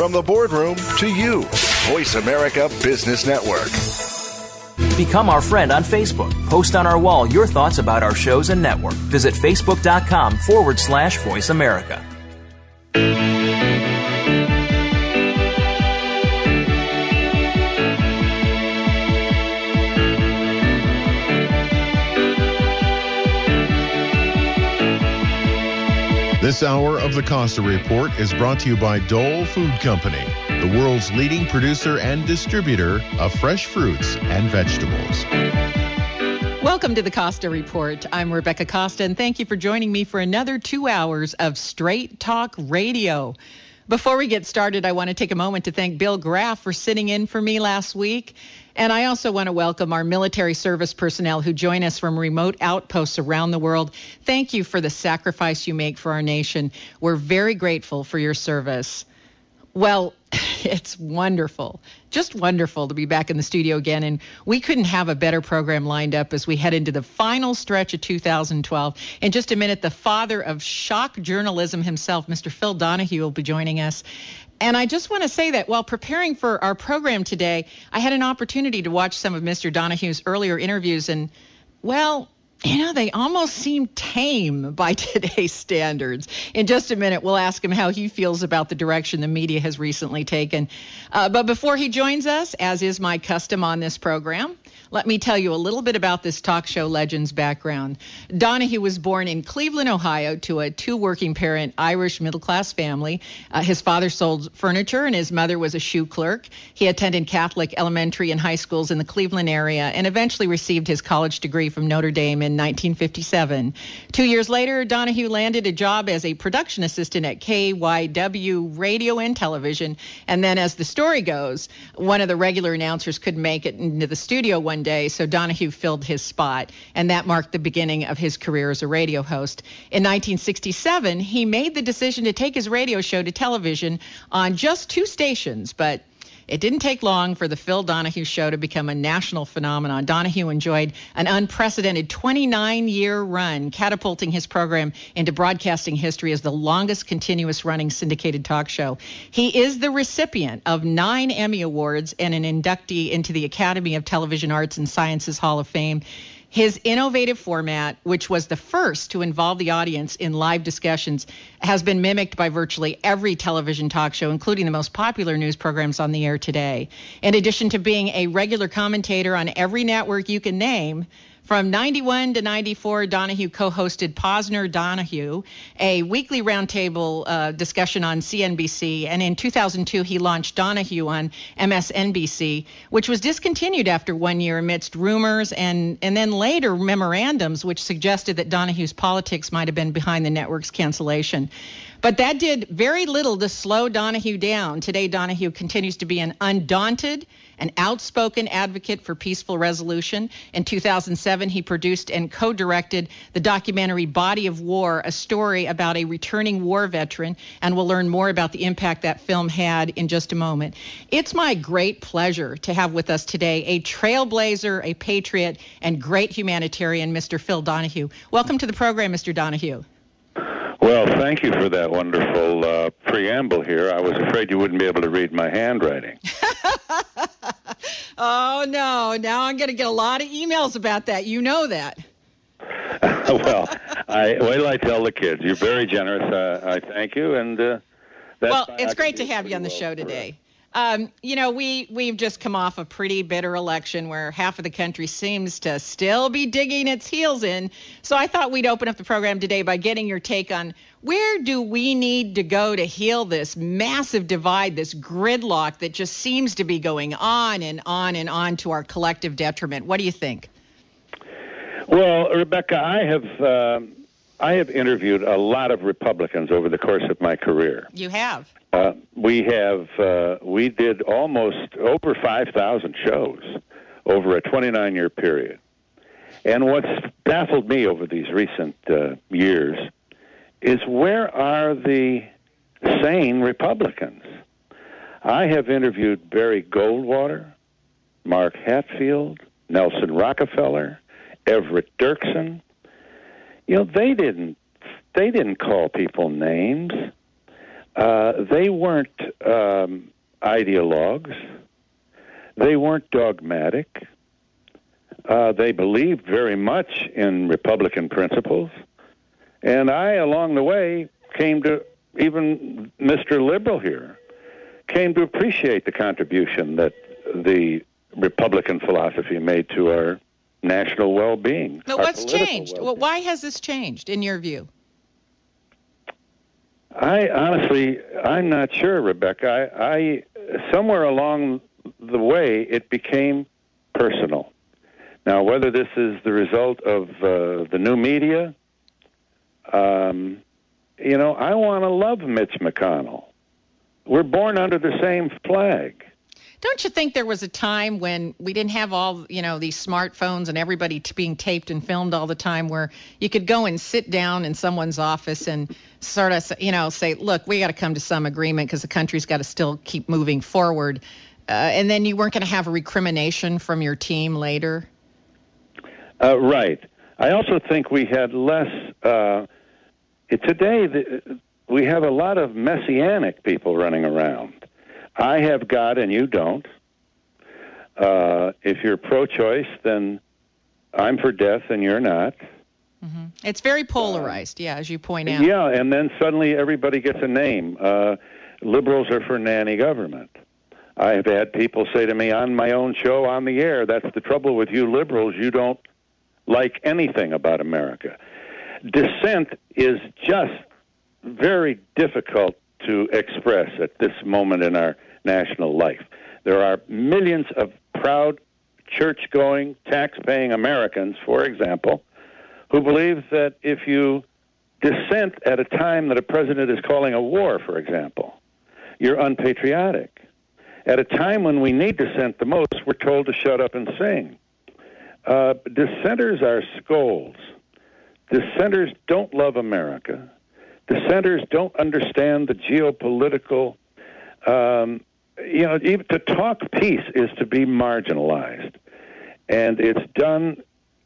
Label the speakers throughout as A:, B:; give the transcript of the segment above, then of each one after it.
A: From the boardroom to you, Voice America Business Network.
B: Become our friend on Facebook. Post on our wall your thoughts about our shows and network. Visit facebook.com forward slash voice America.
C: This hour of the Costa Report is brought to you by Dole Food Company, the world's leading producer and distributor of fresh fruits and vegetables.
D: Welcome to the Costa Report. I'm Rebecca Costa, and thank you for joining me for another two hours of Straight Talk Radio. Before we get started, I want to take a moment to thank Bill Graff for sitting in for me last week. And I also want to welcome our military service personnel who join us from remote outposts around the world. Thank you for the sacrifice you make for our nation. We're very grateful for your service. Well, it's wonderful, just wonderful to be back in the studio again. And we couldn't have a better program lined up as we head into the final stretch of 2012. In just a minute, the father of shock journalism himself, Mr. Phil Donahue, will be joining us. And I just want to say that while preparing for our program today, I had an opportunity to watch some of Mr. Donahue's earlier interviews, and well, you know, they almost seem tame by today's standards. In just a minute, we'll ask him how he feels about the direction the media has recently taken. Uh, but before he joins us, as is my custom on this program, let me tell you a little bit about this talk show legend's background. Donahue was born in Cleveland, Ohio, to a two working parent Irish middle class family. Uh, his father sold furniture and his mother was a shoe clerk. He attended Catholic elementary and high schools in the Cleveland area and eventually received his college degree from Notre Dame in 1957. Two years later, Donahue landed a job as a production assistant at KYW Radio and Television. And then, as the story goes, one of the regular announcers couldn't make it into the studio one one day, so Donahue filled his spot, and that marked the beginning of his career as a radio host. In 1967, he made the decision to take his radio show to television on just two stations, but it didn't take long for the Phil Donahue show to become a national phenomenon. Donahue enjoyed an unprecedented 29 year run, catapulting his program into broadcasting history as the longest continuous running syndicated talk show. He is the recipient of nine Emmy Awards and an inductee into the Academy of Television Arts and Sciences Hall of Fame. His innovative format, which was the first to involve the audience in live discussions, has been mimicked by virtually every television talk show, including the most popular news programs on the air today. In addition to being a regular commentator on every network you can name, from 91 to 94, Donahue co hosted Pozner Donahue, a weekly roundtable uh, discussion on CNBC. And in 2002, he launched Donahue on MSNBC, which was discontinued after one year amidst rumors and, and then later memorandums, which suggested that Donahue's politics might have been behind the network's cancellation. But that did very little to slow Donahue down. Today, Donahue continues to be an undaunted, an outspoken advocate for peaceful resolution. In 2007, he produced and co directed the documentary Body of War, a story about a returning war veteran, and we'll learn more about the impact that film had in just a moment. It's my great pleasure to have with us today a trailblazer, a patriot, and great humanitarian, Mr. Phil Donahue. Welcome to the program, Mr. Donahue.
E: Well, thank you for that wonderful uh, preamble here. I was afraid you wouldn't be able to read my handwriting.
D: oh, no. Now I'm going to get a lot of emails about that. You know that.
E: well, I wait till I tell the kids. You're very generous. Uh, I thank you, and uh,
D: well, it's great to have you on the show today. Um, you know, we we've just come off a pretty bitter election where half of the country seems to still be digging its heels in. So I thought we'd open up the program today by getting your take on where do we need to go to heal this massive divide, this gridlock that just seems to be going on and on and on to our collective detriment. What do you think?
E: Well, Rebecca, I have. Uh, I have interviewed a lot of Republicans over the course of my career.
D: You have.
E: Uh, we have uh, we did almost over 5,000 shows over a 29 year period. And what's baffled me over these recent uh, years is where are the sane Republicans? I have interviewed Barry Goldwater, Mark Hatfield, Nelson Rockefeller, Everett Dirksen. You know, they didn't they didn't call people names. Uh, they weren't um, ideologues. They weren't dogmatic. Uh, they believed very much in Republican principles. And I, along the way, came to, even Mr. Liberal here, came to appreciate the contribution that the Republican philosophy made to our national well-being.
D: But what's changed? Well, why has this changed, in your view?
E: I honestly, I'm not sure, Rebecca. I, I somewhere along the way, it became personal. Now, whether this is the result of uh, the new media, um, you know, I want to love Mitch McConnell. We're born under the same flag.
D: Don't you think there was a time when we didn't have all, you know, these smartphones and everybody t- being taped and filmed all the time where you could go and sit down in someone's office and sort of, you know, say, look, we got to come to some agreement because the country's got to still keep moving forward. Uh, and then you weren't going to have a recrimination from your team later?
E: Uh, right. I also think we had less. Uh, today, the, we have a lot of messianic people running around. I have God and you don't. Uh, if you're pro-choice, then I'm for death and you're not.
D: Mm-hmm. It's very polarized, yeah, as you point out.
E: Yeah, and then suddenly everybody gets a name. Uh, liberals are for nanny government. I've had people say to me on my own show on the air, that's the trouble with you liberals. You don't like anything about America. Dissent is just very difficult to express at this moment in our national life. There are millions of proud, church going, tax paying Americans, for example, who believe that if you dissent at a time that a president is calling a war, for example, you're unpatriotic. At a time when we need dissent the most, we're told to shut up and sing. Uh, dissenters are scolds. Dissenters don't love America. The Dissenters don't understand the geopolitical. Um, you know, even to talk peace is to be marginalized, and it's done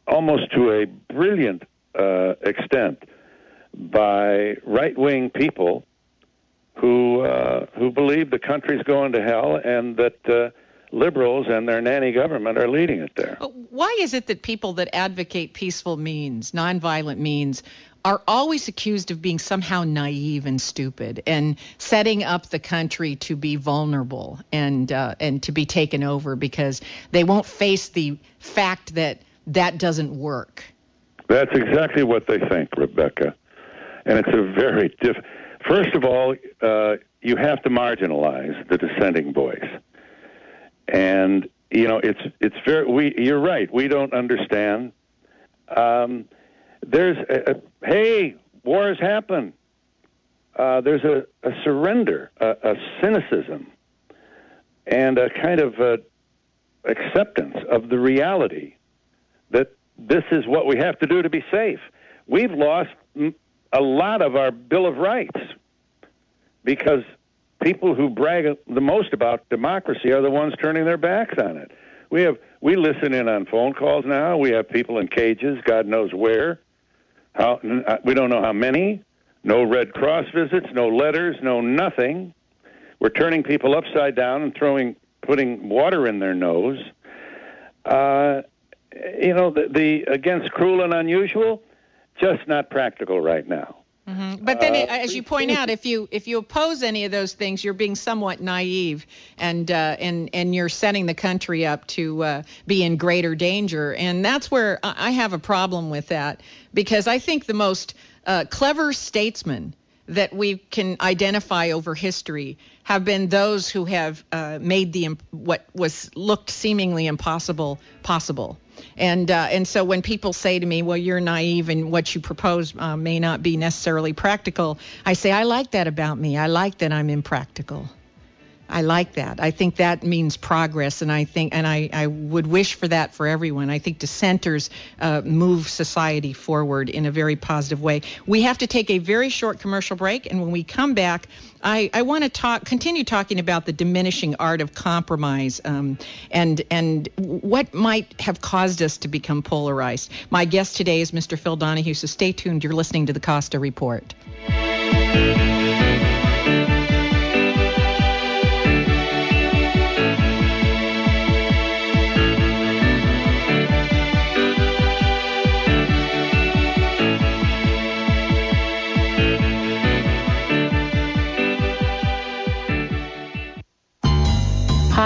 E: almost to a brilliant uh, extent by right-wing people who uh, who believe the country's going to hell and that uh, liberals and their nanny government are leading it there.
D: Why is it that people that advocate peaceful means, nonviolent means, are always accused of being somehow naive and stupid and setting up the country to be vulnerable and uh, and to be taken over because they won't face the fact that that doesn't work.
E: That's exactly what they think, Rebecca, and it's a very diff. First of all, uh, you have to marginalize the dissenting voice and you know it's it's very we you're right. We don't understand. Um, there's a, a, hey wars happen uh, there's a, a surrender a, a, cynicism and a kind of a acceptance of the reality that this is what we have to do to be safe. We've lost a lot of our bill of rights because people who brag the most about democracy are the ones turning their backs on it. We have we listen in on phone calls now. We have people in cages, God knows where. How uh, we don't know how many. No Red Cross visits, no letters, no nothing. We're turning people upside down and throwing putting water in their nose. Uh, you know the, the against cruel and unusual, just not practical right now.
D: Mm-hmm. But then, uh, as you point out, if you if you oppose any of those things, you're being somewhat naive, and uh, and and you're setting the country up to uh, be in greater danger. And that's where I have a problem with that, because I think the most uh, clever statesmen that we can identify over history have been those who have uh, made the what was looked seemingly impossible possible. And uh, and so when people say to me, "Well, you're naive and what you propose uh, may not be necessarily practical," I say, "I like that about me. I like that I'm impractical." I like that. I think that means progress, and I think, and I, I would wish for that for everyone. I think dissenters uh, move society forward in a very positive way. We have to take a very short commercial break, and when we come back, I, I want to talk, continue talking about the diminishing art of compromise, um, and and what might have caused us to become polarized. My guest today is Mr. Phil Donahue. So stay tuned. You're listening to the Costa Report.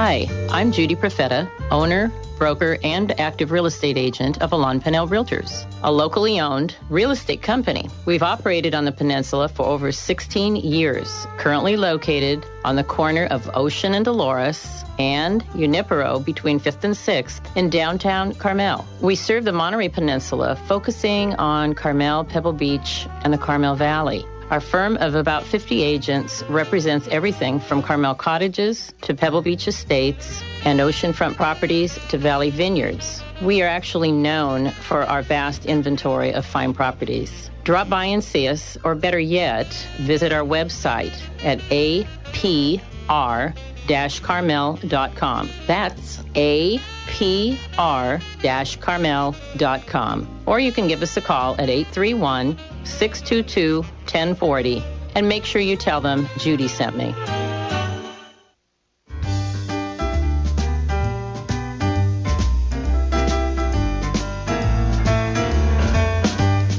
F: Hi, I'm Judy Profeta, owner, broker, and active real estate agent of Alain Pinel Realtors, a locally owned real estate company. We've operated on the peninsula for over 16 years, currently located on the corner of Ocean and Dolores and Junipero between 5th and 6th in downtown Carmel. We serve the Monterey Peninsula, focusing on Carmel, Pebble Beach, and the Carmel Valley. Our firm of about 50 agents represents everything from Carmel Cottages to Pebble Beach Estates and oceanfront properties to Valley Vineyards. We are actually known for our vast inventory of fine properties. Drop by and see us, or better yet, visit our website at apr-carmel.com. That's apr-carmel.com. Or you can give us a call at 831 622 1040 and make sure you tell them Judy sent me.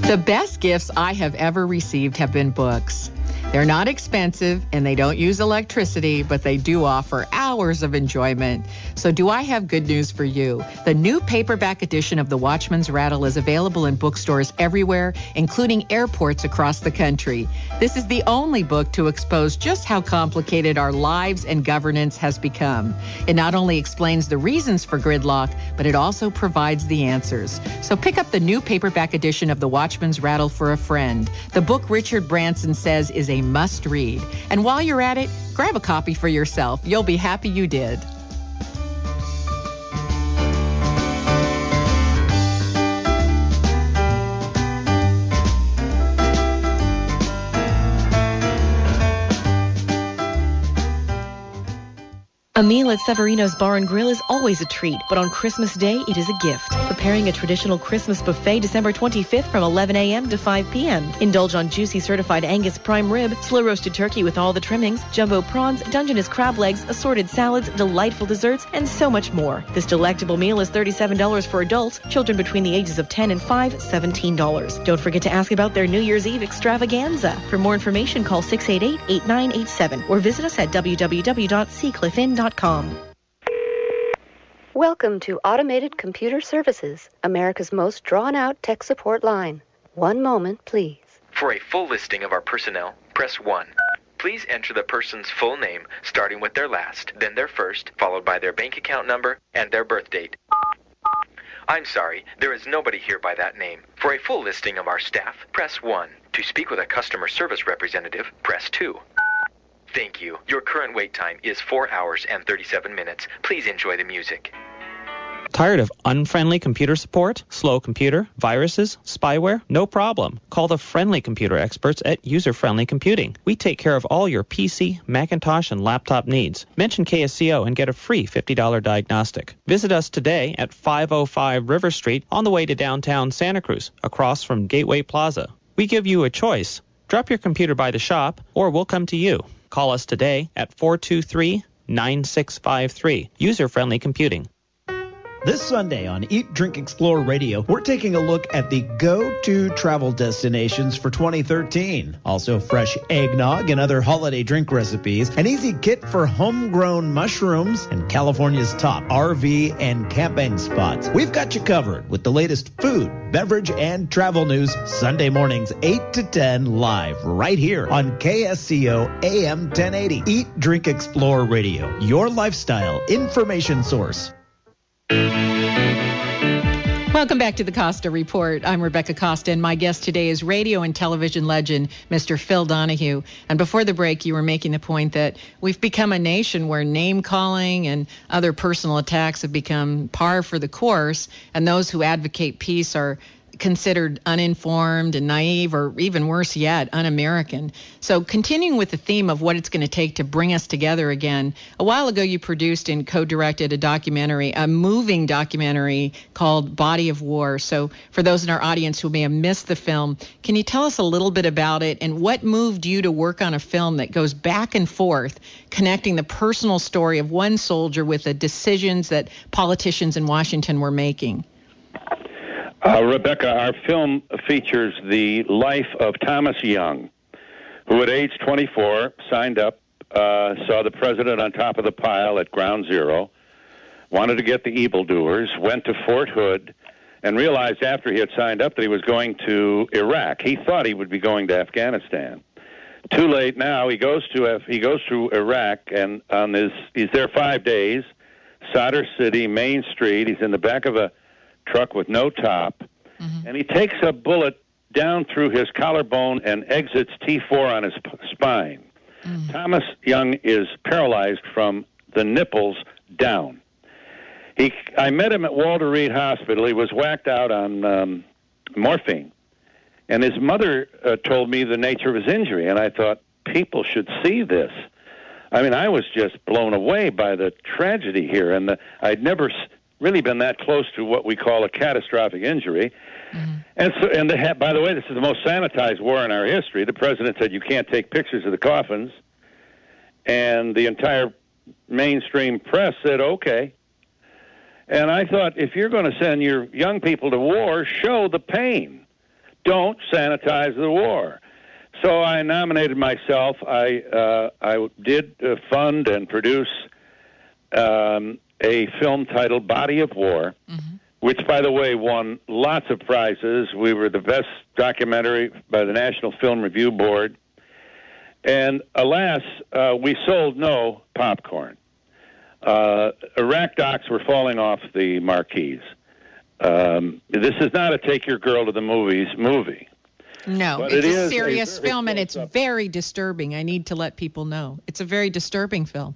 D: The best gifts I have ever received have been books. They're not expensive and they don't use electricity, but they do offer hours of enjoyment. So, do I have good news for you? The new paperback edition of The Watchman's Rattle is available in bookstores everywhere, including airports across the country. This is the only book to expose just how complicated our lives and governance has become. It not only explains the reasons for gridlock, but it also provides the answers. So, pick up the new paperback edition of The Watchman's Rattle for a friend. The book Richard Branson says is a must read. And while you're at it, grab a copy for yourself. You'll be happy you did.
G: A meal at Severino's Bar and Grill is always a treat, but on Christmas Day, it is a gift. Preparing a traditional Christmas buffet December 25th from 11 a.m. to 5 p.m. Indulge on juicy certified Angus prime rib, slow roasted turkey with all the trimmings, jumbo prawns, Dungeness crab legs, assorted salads, delightful desserts, and so much more. This delectable meal is $37 for adults, children between the ages of 10 and 5, $17. Don't forget to ask about their New Year's Eve extravaganza. For more information, call 688-8987 or visit us at www.seacliffinn.com.
H: Welcome to Automated Computer Services, America's most drawn out tech support line. One moment, please.
I: For a full listing of our personnel, press 1. Please enter the person's full name, starting with their last, then their first, followed by their bank account number and their birth date. I'm sorry, there is nobody here by that name. For a full listing of our staff, press 1. To speak with a customer service representative, press 2. Thank you. Your current wait time is 4 hours and 37 minutes. Please enjoy the music.
J: Tired of unfriendly computer support, slow computer, viruses, spyware? No problem. Call the friendly computer experts at User Friendly Computing. We take care of all your PC, Macintosh, and laptop needs. Mention KSCO and get a free $50 diagnostic. Visit us today at 505 River Street on the way to downtown Santa Cruz, across from Gateway Plaza. We give you a choice. Drop your computer by the shop, or we'll come to you. Call us today at 423 9653. User Friendly Computing.
K: This Sunday on Eat, Drink, Explore Radio, we're taking a look at the go-to travel destinations for 2013. Also fresh eggnog and other holiday drink recipes, an easy kit for homegrown mushrooms, and California's top RV and camping spots. We've got you covered with the latest food, beverage, and travel news Sunday mornings 8 to 10 live right here on KSCO AM 1080. Eat, Drink, Explore Radio, your lifestyle information source.
D: Welcome back to the Costa Report. I'm Rebecca Costa, and my guest today is radio and television legend, Mr. Phil Donahue. And before the break, you were making the point that we've become a nation where name calling and other personal attacks have become par for the course, and those who advocate peace are considered uninformed and naive, or even worse yet, un American. So, continuing with the theme of what it's going to take to bring us together again, a while ago you produced and co directed a documentary, a moving documentary called Body of War. So, for those in our audience who may have missed the film, can you tell us a little bit about it and what moved you to work on a film that goes back and forth, connecting the personal story of one soldier with the decisions that politicians in Washington were making?
E: Uh, Rebecca, our film features the life of Thomas Young, who at age 24 signed up uh, saw the president on top of the pile at Ground Zero, wanted to get the evildoers, went to Fort Hood, and realized after he had signed up that he was going to Iraq. He thought he would be going to Afghanistan. Too late now. He goes to F- he goes to Iraq, and on his he's there five days. Sadr City, Main Street. He's in the back of a truck with no top, and he takes a bullet down through his collarbone and exits T4 on his p- spine. Thomas Young is paralyzed from the nipples down. He, I met him at Walter Reed Hospital. He was whacked out on um, morphine, and his mother uh, told me the nature of his injury. And I thought people should see this. I mean, I was just blown away by the tragedy here, and the, I'd never really been that close to what we call a catastrophic injury. And so, and ha- by the way, this is the most sanitized war in our history. The president said you can't take pictures of the coffins, and the entire mainstream press said okay. And I thought, if you're going to send your young people to war, show the pain. Don't sanitize the war. So I nominated myself. I uh, I did uh, fund and produce um, a film titled Body of War, which, by the way, won lots of prizes. We were the best documentary by the National Film Review Board. And alas, uh, we sold no popcorn. Uh, Iraq docs were falling off the marquees. Um, this is not a take your girl to the movies movie.
D: No,
E: But
D: it's
E: it
D: a
E: is a
D: serious film, and it's very disturbing. I need to let people know. It's a very disturbing film.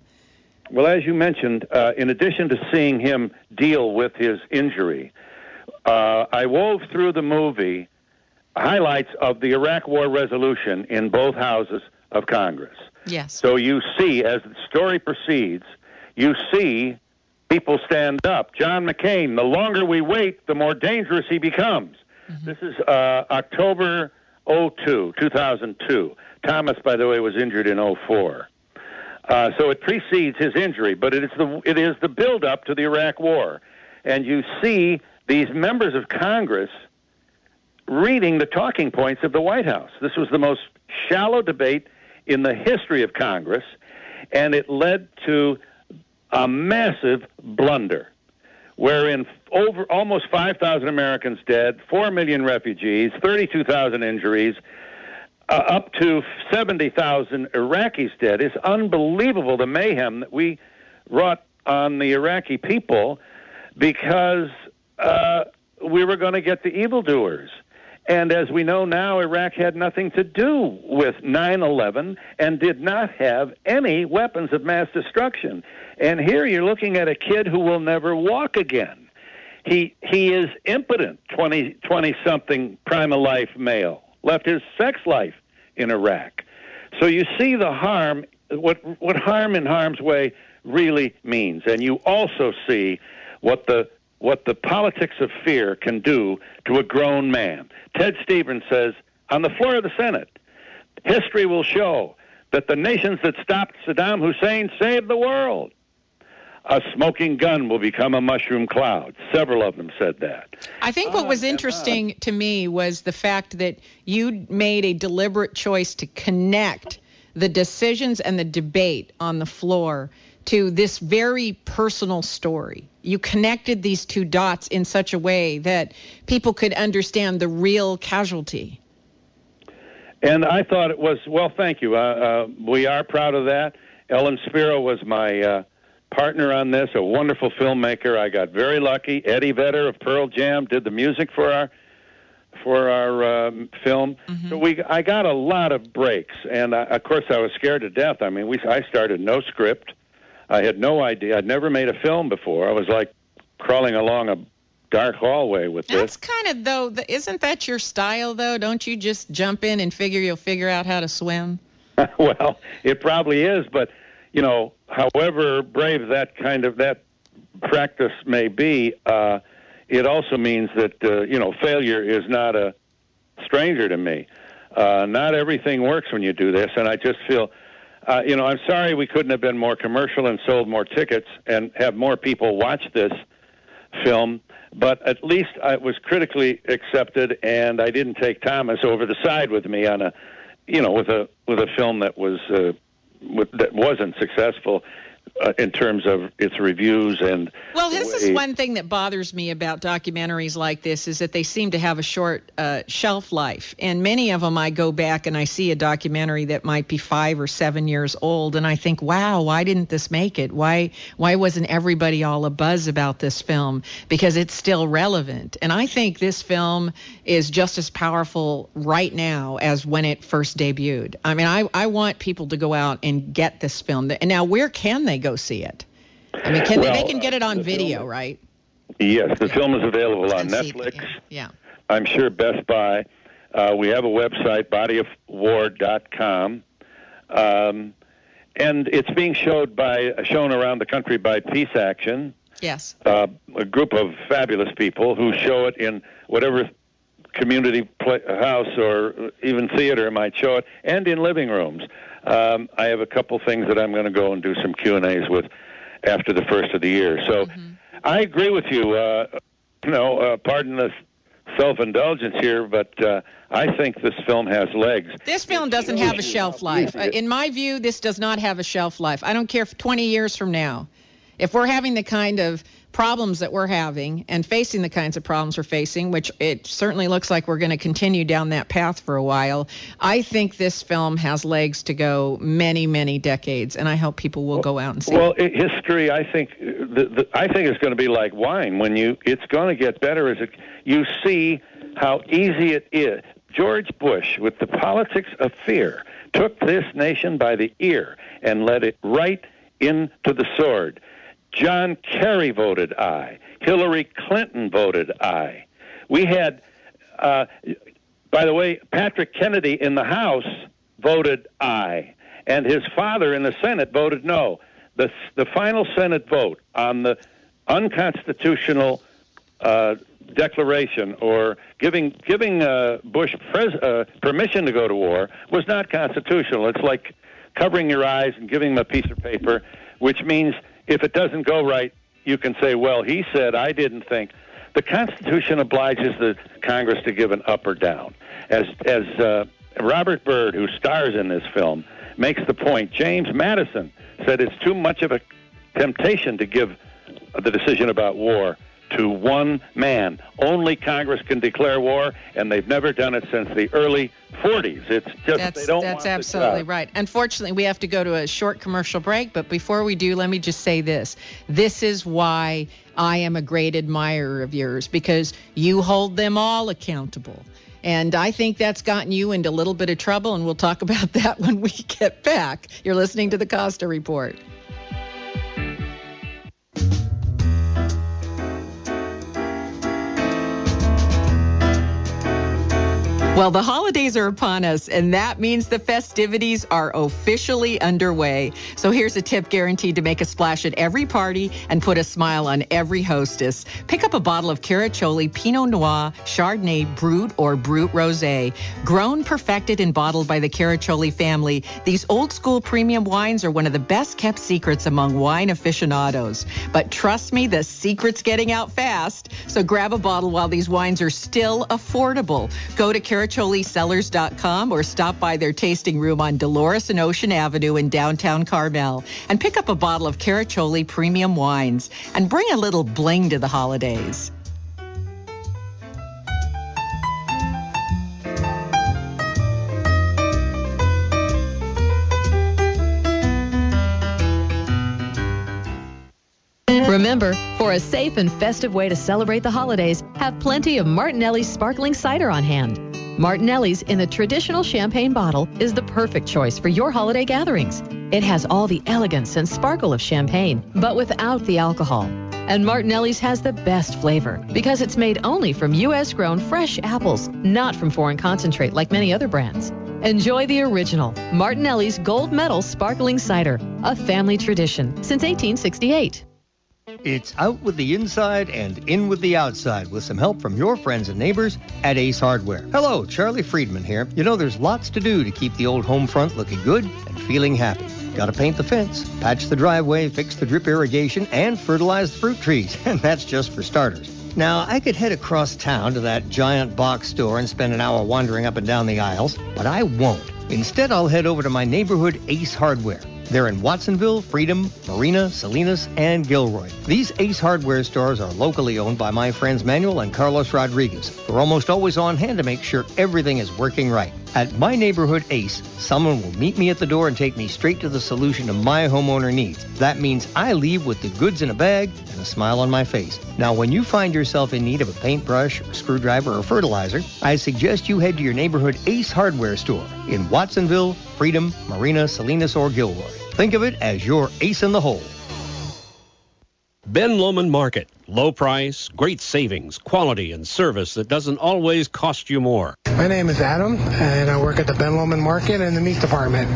E: Well, as you mentioned, uh, in addition to seeing him deal with his injury, uh, I wove through the movie highlights of the Iraq War resolution in both houses of Congress.
D: Yes.
E: So you see, as the story proceeds, you see people stand up. John McCain, the longer we wait, the more dangerous he becomes. This is uh, October 02, 2002. Thomas, by the way, was injured in 04. Uh, so it precedes his injury, but it is the it is the to the Iraq War, and you see these members of Congress reading the talking points of the White House. This was the most shallow debate in the history of Congress, and it led to a massive blunder, wherein over almost 5,000 Americans dead, 4 million refugees, 32,000 injuries, uh, up to 70,000 Iraqis dead. It's unbelievable the mayhem that we wrought on the Iraqi people because uh, we were going to get the evildoers. And as we know now, Iraq had nothing to do with 9 11 and did not have any weapons of mass destruction. And here you're looking at a kid who will never walk again. He, he is impotent, 20, 20 something of life male, left his sex life in Iraq. So you see the harm, what, what harm in harm's way really means. And you also see what the what the politics of fear can do to a grown man. Ted Stevens says on the floor of the Senate, history will show that the nations that stopped Saddam Hussein saved the world. A smoking gun will become a mushroom cloud. Several of them said that.
D: I think what was interesting to me was the fact that you made a deliberate choice to connect the decisions and the debate on the floor to this very personal story. You connected these two dots in such a way that people could understand the real casualty.
E: And I thought it was, well, thank you. Uh, uh, we are proud of that. Ellen Spiro was my uh, partner on this, a wonderful filmmaker. I got very lucky. Eddie Vedder of Pearl Jam did the music for our for our um, film. So we I got a lot of breaks, and I, of course I was scared to death. I mean, we I started no script. I had no idea. I'd never made a film before. I was like crawling along a dark hallway with
D: That's
E: this.
D: kind of though, the, isn't that your style though? Don't you just jump in and figure you'll figure out how to swim?
E: well, it probably is, but you know, however brave that kind of that practice may be, uh, it also means that uh, you know failure is not a stranger to me. Uh, not everything works when you do this, and I just feel, uh, you know, I'm sorry we couldn't have been more commercial and sold more tickets and have more people watch this film. But at least I was critically accepted, and I didn't take Thomas over the side with me on a, you know, with a with a film that was uh, that wasn't successful uh, in terms of its reviews and
D: well this
E: way-
D: is one thing that bothers me about documentaries like this is that they seem to have a short uh, shelf life. And many of them i go back and i see a documentary that might be five or seven years old and i think wow why didn't this make it? Why why wasn't everybody all a buzz about this film? Because it's still relevant. And i think this film is just as powerful right now as when it first debuted. I mean i, I want people to go out and get this film. And now where can they go see it I mean, can they, they can get it on video,
E: film-
D: right?
E: Yes, the film is available on Netflix.
D: Yeah.
E: I'm sure Best Buy. Uh, we have a website, bodyofwar.com. Um, and it's being showed by shown around the country by Peace Action,
D: Yes.
E: uh, a group of fabulous people who show it in whatever community pla house or even theater might show it, and in living rooms. Um, I have a couple things that I'm going to go and do some Q and A's with after the first of the year. So I agree with you. Uh, you know, uh, pardon the self-indulgence here, but uh, I think this film has legs.
D: This film doesn't have a shelf life. Uh, in my view, this does not have a shelf life. I don't care if 20 years from now, if we're having the kind of problems that we're having and facing the kinds of problems we're facing, which it certainly looks like we're going to continue down that path for a while, I think this film has legs to go many, many decades, and I hope people will go out and see
E: Well,
D: it.
E: history, I think, the, the, I think it's going to be like wine. When you, it's going to get better as it, you see how easy it is. George Bush, with the politics of fear, took this nation by the ear and led it right into the sword. John Kerry voted aye. Hillary Clinton voted aye. We had, uh, by the way, Patrick Kennedy in the House voted aye, and his father in the Senate voted no. The the final Senate vote on the unconstitutional uh, declaration or giving giving uh, Bush pres- uh, permission to go to war was not constitutional. It's like covering your eyes and giving him a piece of paper, which means if it doesn't go right, you can say, "Well, he said I didn't think." The Constitution obliges the Congress to give an up or down. As as uh, Robert Byrd, who stars in this film, makes the point. James Madison said it's too much of a temptation to give the decision about war to one man. Only Congress can declare war, and they've never done it since the early 40s. It's just
D: That's,
E: they don't
D: that's absolutely right. Unfortunately, we have to go to a short commercial break, but before we do, let me just say this. This is why I am a great admirer of yours because you hold them all accountable. And I think that's gotten you into a little bit of trouble, and we'll talk about that when we get back. You're listening to the Costa Report. Well, the holidays are upon us, and that means the festivities are officially underway. So here's a tip guaranteed to make a splash at every party and put a smile on every hostess. Pick up a bottle of Caraccioli Pinot Noir, Chardonnay, Brut, or Brut Rosé. Grown, perfected, and bottled by the Caraccioli family, these old school premium wines are one of the best kept secrets among wine aficionados. But trust me, the secret's getting out fast. So grab a bottle while these wines are still affordable. Go to CaraccioliCellars.com or stop by their tasting room on Dolores and Ocean Avenue in downtown Carmel and pick up a bottle of Caraccioli premium wines and bring a little bling to the holidays.
L: Remember, for a safe and festive way to celebrate the holidays, have plenty of Martinelli's sparkling cider on hand. Martinelli's in the traditional champagne bottle is the perfect choice for your holiday gatherings. It has all the elegance and sparkle of champagne, but without the alcohol. And Martinelli's has the best flavor because it's made only from U.S. grown fresh apples, not from foreign concentrate like many other brands. Enjoy the original Martinelli's Gold Medal Sparkling Cider, a family tradition since 1868.
M: It's out with the inside and in with the outside with some help from your friends and neighbors at Ace Hardware. Hello, Charlie Friedman here. You know, there's lots to do to keep the old home front looking good and feeling happy. Got to paint the fence, patch the driveway, fix the drip irrigation, and fertilize the fruit trees. And that's just for starters. Now, I could head across town to that giant box store and spend an hour wandering up and down the aisles, but I won't. Instead, I'll head over to my neighborhood Ace Hardware. They're in Watsonville, Freedom, Marina, Salinas, and Gilroy. These Ace Hardware stores are locally owned by my friends Manuel and Carlos Rodriguez. They're almost always on hand to make sure everything is working right. At my neighborhood Ace, someone will meet me at the door and take me straight to the solution to my homeowner needs. That means I leave with the goods in a bag and a smile on my face. Now, when you find yourself in need of a paintbrush, a screwdriver, or fertilizer, I suggest you head to your neighborhood Ace Hardware store in Watsonville, Freedom, Marina, Salinas, or Gilroy. Think of it as your ace in the hole.
N: Ben Lomond Market. Low price, great savings, quality, and service that doesn't always cost you more.
O: My name is Adam, and I work at the Ben Lomond Market in the meat department.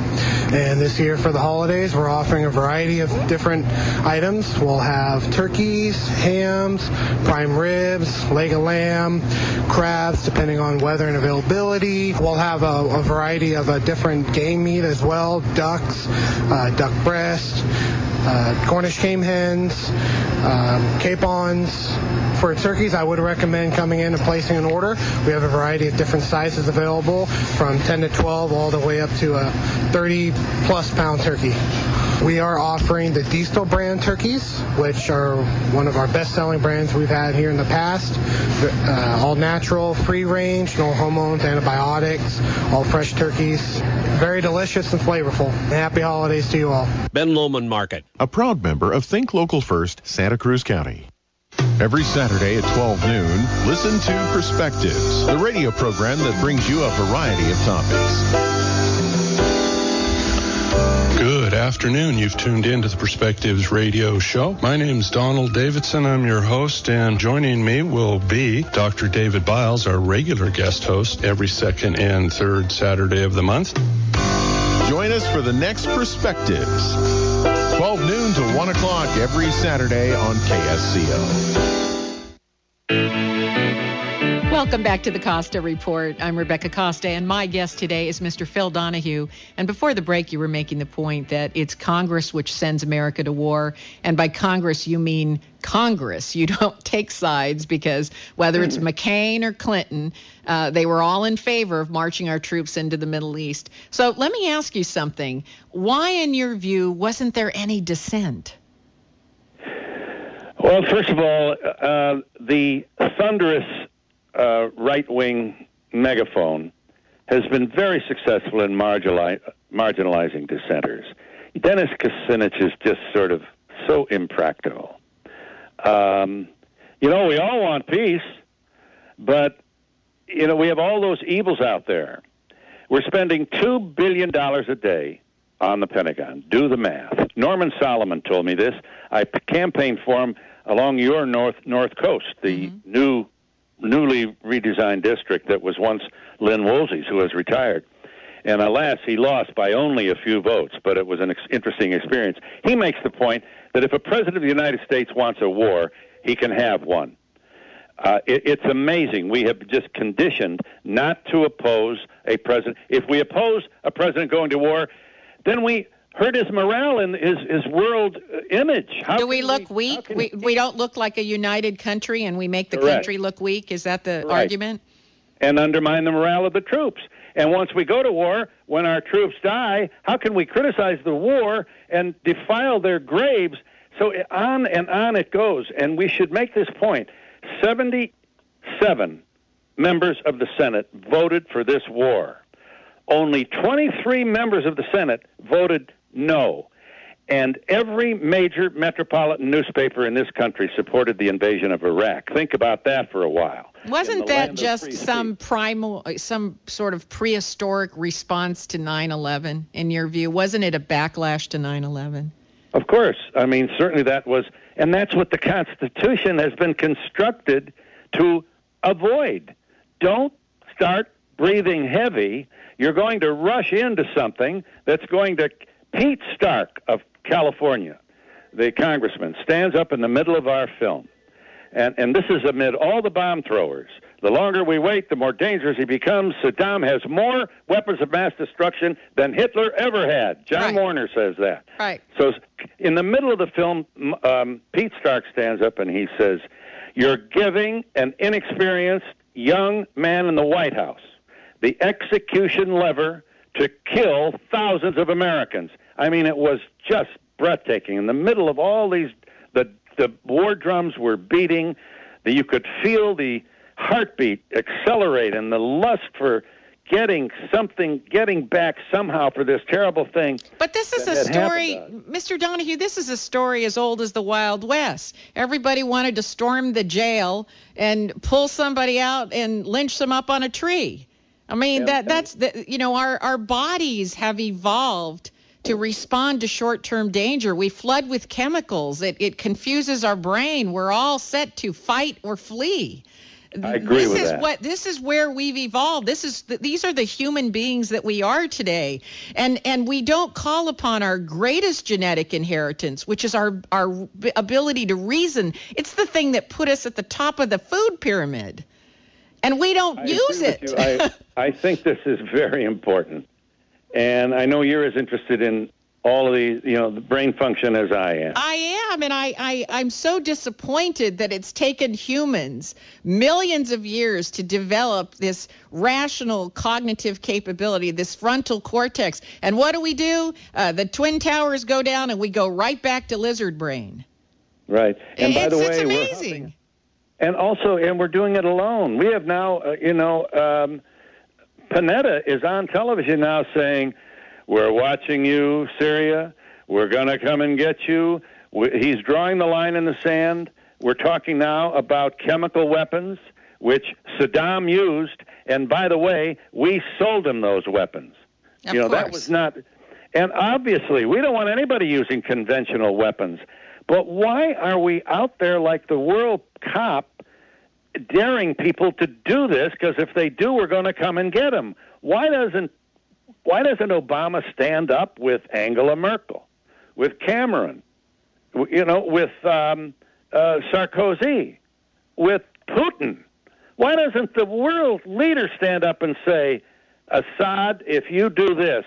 O: And this year for the holidays, we're offering a variety of different items. We'll have turkeys, hams, prime ribs, leg of lamb, crabs, depending on weather and availability. We'll have a, a variety of uh, different game meat as well, ducks, uh, duck breast, uh, Cornish game hens, um, capons. For turkeys, I would recommend coming in and placing an order. We have a variety of different sizes available, from 10 to 12 all the way up to a 30 plus pound turkey. We are offering the Diestel brand turkeys, which are one of our best-selling brands we've had here in the past. Uh, all natural, free range, no hormones, antibiotics, all fresh turkeys. Very delicious and flavorful. Happy holidays to you all.
N: Ben Lomond Market.
C: A proud member of Think Local First, Santa Cruz County. Every Saturday at 12 noon, listen to Perspectives, the radio program that brings you a variety of topics.
P: Good afternoon. You've tuned in to the Perspectives Radio Show. My name's Donald Davidson. I'm your host, and joining me will be Dr. David Biles, our regular guest host, every second and third Saturday of the month.
C: Join us for the next Perspectives. 12 noon to 1 o'clock every Saturday on KSCO.
D: Welcome back to the Costa Report. I'm Rebecca Costa, and my guest today is Mr. Phil Donahue. And before the break, you were making the point that it's Congress which sends America to war. And by Congress, you mean Congress. You don't take sides because whether it's McCain or Clinton, uh, they were all in favor of marching our troops into the Middle East. So let me ask you something. Why, in your view, wasn't there any dissent?
E: Well, first of all, uh, the thunderous uh, right wing megaphone has been very successful in marginali- marginalizing dissenters. Dennis Kucinich is just sort of so impractical. Um, you know, we all want peace, but, you know, we have all those evils out there. We're spending $2 billion a day on the Pentagon. Do the math. Norman Solomon told me this. I campaigned for him along your north north coast, the mm-hmm. new newly redesigned district that was once Lynn Woolsey's, who has retired. And alas, he lost by only a few votes, but it was an ex- interesting experience. He makes the point that if a president of the United States wants a war, he can have one. Uh, it, it's amazing. We have just conditioned not to oppose a president. If we oppose a president going to war, then we hurt his morale and his his world uh, image.
D: How Do we look we, weak? We we don't look like a united country, and we make the
E: Correct.
D: country look weak. Is that the
E: right.
D: argument?
E: And undermine the morale of the troops. And once we go to war, when our troops die, how can we criticize the war and defile their graves? So eh, on and on it goes. And we should make this point: seventy-seven members of the Senate voted for this war. Only 23 members of the Senate voted no. And every major metropolitan newspaper in this country supported the invasion of Iraq. Think about that for a while.
D: Wasn't that just some primal, some sort of prehistoric response to 9 11, in your view? Wasn't it a backlash to 9 11?
E: Of course. I mean, certainly that was, and that's what the Constitution has been constructed to avoid. Don't start breathing heavy. You're going to rush into something that's going to Pete Stark of California, the congressman, stands up in the middle of our film. And, and this is amid all the bomb throwers. The longer we wait, the more dangerous he becomes. Saddam has more weapons of mass destruction than Hitler ever had. John
D: right.
E: Warner says that.
D: Right.
E: So, in the middle of the film, um, Pete Stark stands up and he says, You're giving an inexperienced young man in the White House the execution lever to kill thousands of Americans. I mean, it was just breathtaking. In the middle of all these, the the war drums were beating. That you could feel the heartbeat accelerate and the lust for getting something, getting back somehow for this terrible thing.
D: But this is a story, Mr. Donahue. This is a story as old as the Wild West. Everybody wanted to storm the jail and pull somebody out and lynch them up on a tree. I mean, that that's the, you know, our our bodies have evolved to respond to short-term danger. We flood with chemicals. It it confuses our brain. We're all set to fight or flee.
E: I agree
D: this
E: with
D: is
E: that.
D: what this is where we've evolved. This is these are the human beings that we are today, and and we don't call upon our greatest genetic inheritance, which is our our ability to reason. It's the thing that put us at the top of the food pyramid, and we don't
E: I
D: use it.
E: I, I think this is very important, and I know you're as interested in all of these, you know, the brain function as I am.
D: I am, and I, I, I'm so disappointed that it's taken humans millions of years to develop this rational cognitive capability, this frontal cortex. And what do we do? Uh, the twin towers go down, and we go right back to lizard brain.
E: Right. And by the way,
D: it's amazing.
E: And also, and we're doing it alone. We have now, uh, you know, um, Panetta is on television now saying, "We're watching you, Syria. We're going to come and get you." We, he's drawing the line in the sand. We're talking now about chemical weapons, which Saddam used, and by the way, we sold him those weapons.
D: Of
E: you know, that was not. And obviously, we don't want anybody using conventional weapons. But why are we out there like the world cop daring people to do this? Because if they do, we're going to come and get them. Why doesn't Why doesn't Obama stand up with Angela Merkel, with Cameron, you know, with um, uh, Sarkozy, with Putin? Why doesn't the world leader stand up and say, Assad, if you do this,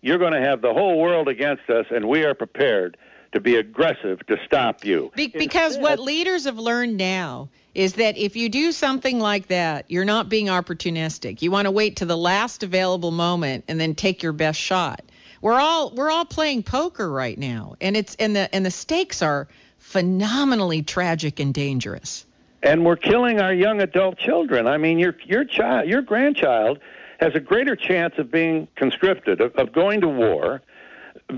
E: you're going to have the whole world against us, and we are prepared to be aggressive to stop you.
D: Be- because what leaders have learned now is that if you do something like that, you're not being opportunistic. You want to wait to the last available moment and then take your best shot. We're all we're all playing poker right now, and it's and the and the stakes are phenomenally tragic and dangerous.
E: and we're killing our young adult children. I mean, your your child, your grandchild, has a greater chance of being conscripted, of, of going to war,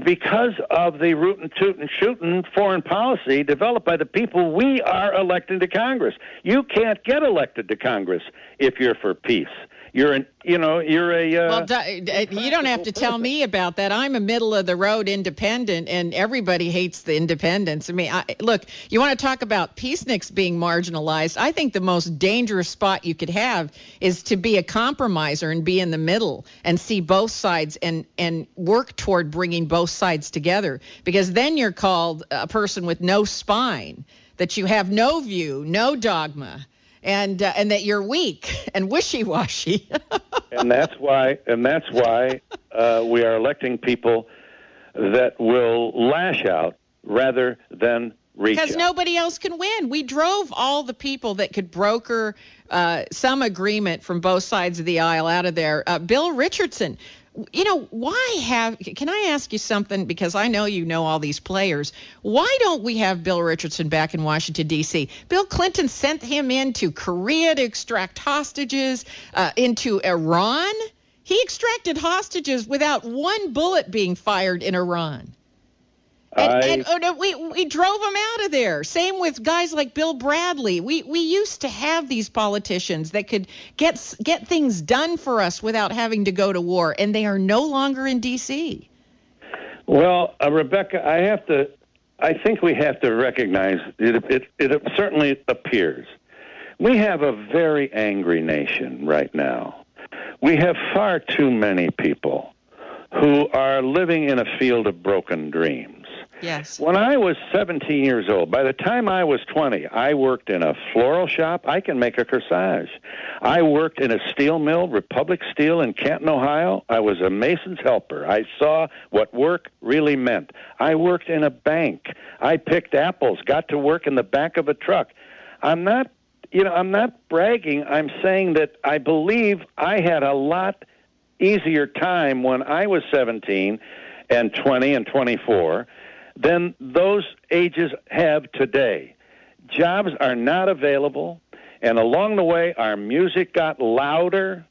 E: because of the root and toot and foreign policy developed by the people we are electing to Congress. You can't get elected to Congress if you're for peace. You're an, you know, you're a. Uh,
D: Well, di- uh, you don't have to tell me about that. I'm a middle of the road independent, and everybody hates the independents. I mean, I, look, you want to talk about peaceniks being marginalized? I think the most dangerous spot you could have is to be a compromiser and be in the middle and see both sides and and work toward bringing both sides together. Because then you're called a person with no spine, that you have no view, no dogma. And, uh, and that you're weak and wishy-washy.
E: and that's why and that's why uh, we are electing people that will lash out rather than reach
D: because
E: out.
D: nobody else can win. We drove all the people that could broker uh, some agreement from both sides of the aisle out of there. Uh, Bill Richardson, you know, why have? Can I ask you something? Because I know you know all these players. Why don't we have Bill Richardson back in Washington D.C.? Bill Clinton sent him into Korea to extract hostages, uh, into Iran. He extracted hostages without one bullet being fired in Iran. And,
E: I-
D: and oh, no, we we drove them out of there. Same with guys like Bill Bradley. We we used to have these politicians that could get get things done for us without having to go to war, and they are no longer in D.C.
E: Well, uh, Rebecca, I have to. I think we have to recognize it, it. It certainly appears we have a very angry nation right now. We have far too many people who are living in a field of broken dreams.
D: Yes.
E: When I was 17 years old, by the time I was 20, I worked in a floral shop. I can make a corsage. I worked in a steel mill, Republic Steel in Canton, Ohio. I was a mason's helper. I saw what work really meant. I worked in a bank. I picked apples, got to work in the back of a truck. I'm not, you know, I'm not bragging. I'm saying that I believe I had a lot easier time when I was 17 and 20 and 24 than those ages have today. Jobs are not available, and along the way, our music got louder,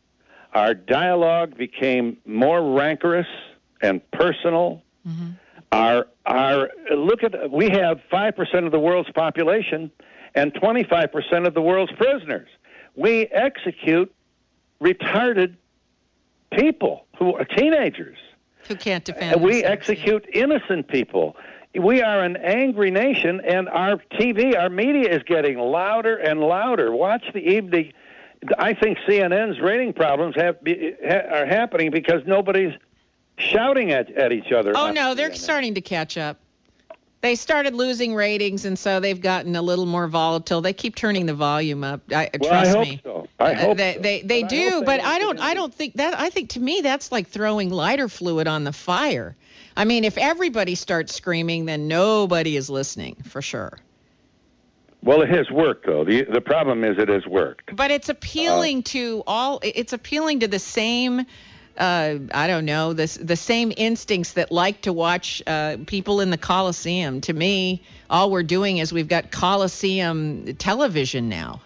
E: our dialogue became more rancorous and personal.
D: Mm-hmm.
E: Our our look at we have five percent of the world's population and twenty five percent of the world's prisoners. We execute retarded people who are teenagers.
D: Who can't defend
E: And we execute innocent people. We are an angry nation, and our TV, our media is getting louder and louder. Watch the evening. I think CNN's rating problems have be, ha, are happening because nobody's shouting at, at each other.
D: Oh no, they're
E: CNN.
D: starting to catch up. They started losing ratings, and so they've gotten a little more volatile. They keep turning the volume up. I,
E: Well, I
D: trust
E: hope
D: me.
E: so. I
D: Uh,
E: hope
D: they
E: so.
D: they, they
E: But
D: do,
E: they
D: but I don't I don't think that I think to me that's like throwing lighter fluid on the fire. I mean, if everybody starts screaming, then nobody is listening for sure.
E: Well, it has worked though. The the problem is it has worked.
D: But it's appealing to all. It's appealing to the same. Uh, I don't know this the same instincts that like to watch uh, people in the Coliseum. To me, all we're doing is we've got Coliseum television now.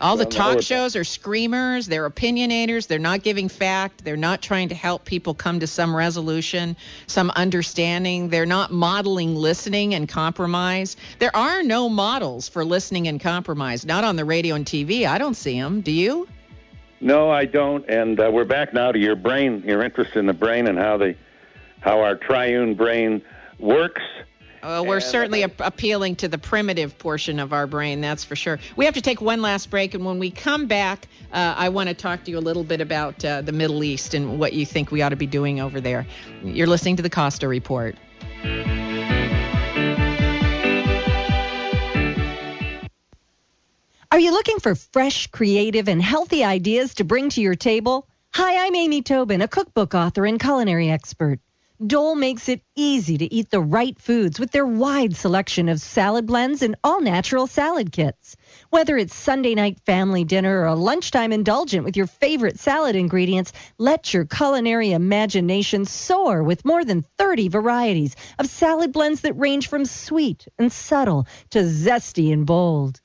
D: All the talk shows are screamers. They're opinionators. They're not giving fact. They're not trying to help people come to some resolution, some understanding. They're not modeling listening and compromise. There are no models for listening and compromise. Not on the radio and TV. I don't see them. Do you?
E: No, I don't. And uh, we're back now to your brain, your interest in the brain and how the how our triune brain works.
D: Uh, we're certainly ap- appealing to the primitive portion of our brain, that's for sure. We have to take one last break, and when we come back, uh, I want to talk to you a little bit about uh, the Middle East and what you think we ought to be doing over there. You're listening to the Costa Report.
Q: Are you looking for fresh, creative, and healthy ideas to bring to your table? Hi, I'm Amy Tobin, a cookbook author and culinary expert. Dole makes it easy to eat the right foods with their wide selection of salad blends and all natural salad kits. Whether it's Sunday night family dinner or a lunchtime indulgent with your favorite salad ingredients, let your culinary imagination soar with more than 30 varieties of salad blends that range from sweet and subtle to zesty and bold.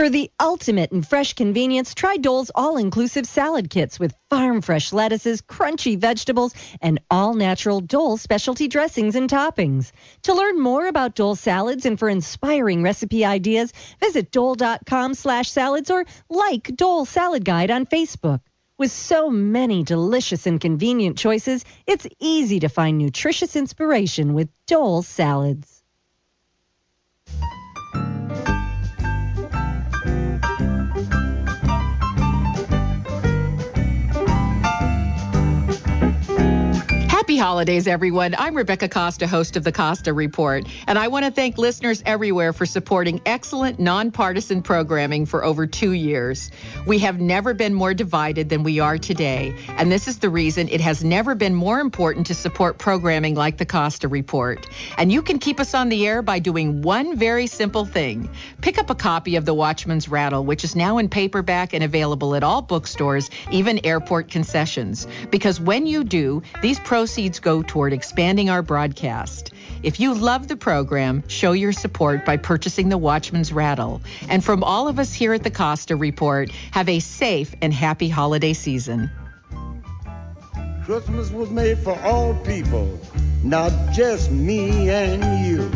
Q: For the ultimate in fresh convenience, try Dole's all-inclusive salad kits with farm fresh lettuces, crunchy vegetables, and all-natural Dole specialty dressings and toppings. To learn more about Dole salads and for inspiring recipe ideas, visit dole.com slash salads or like Dole Salad Guide on Facebook. With so many delicious and convenient choices, it's easy to find nutritious inspiration with Dole salads.
D: Happy holidays, everyone. I'm Rebecca Costa, host of the Costa Report, and I want to thank listeners everywhere for supporting excellent nonpartisan programming for over two years. We have never been more divided than we are today, and this is the reason it has never been more important to support programming like the Costa Report. And you can keep us on the air by doing one very simple thing pick up a copy of The Watchman's Rattle, which is now in paperback and available at all bookstores, even airport concessions. Because when you do, these proceeds go toward expanding our broadcast. If you love the program, show your support by purchasing The Watchman's Rattle. And from all of us here at the Costa Report, have a safe and happy holiday season.
R: Christmas was made for all people, not just me and you.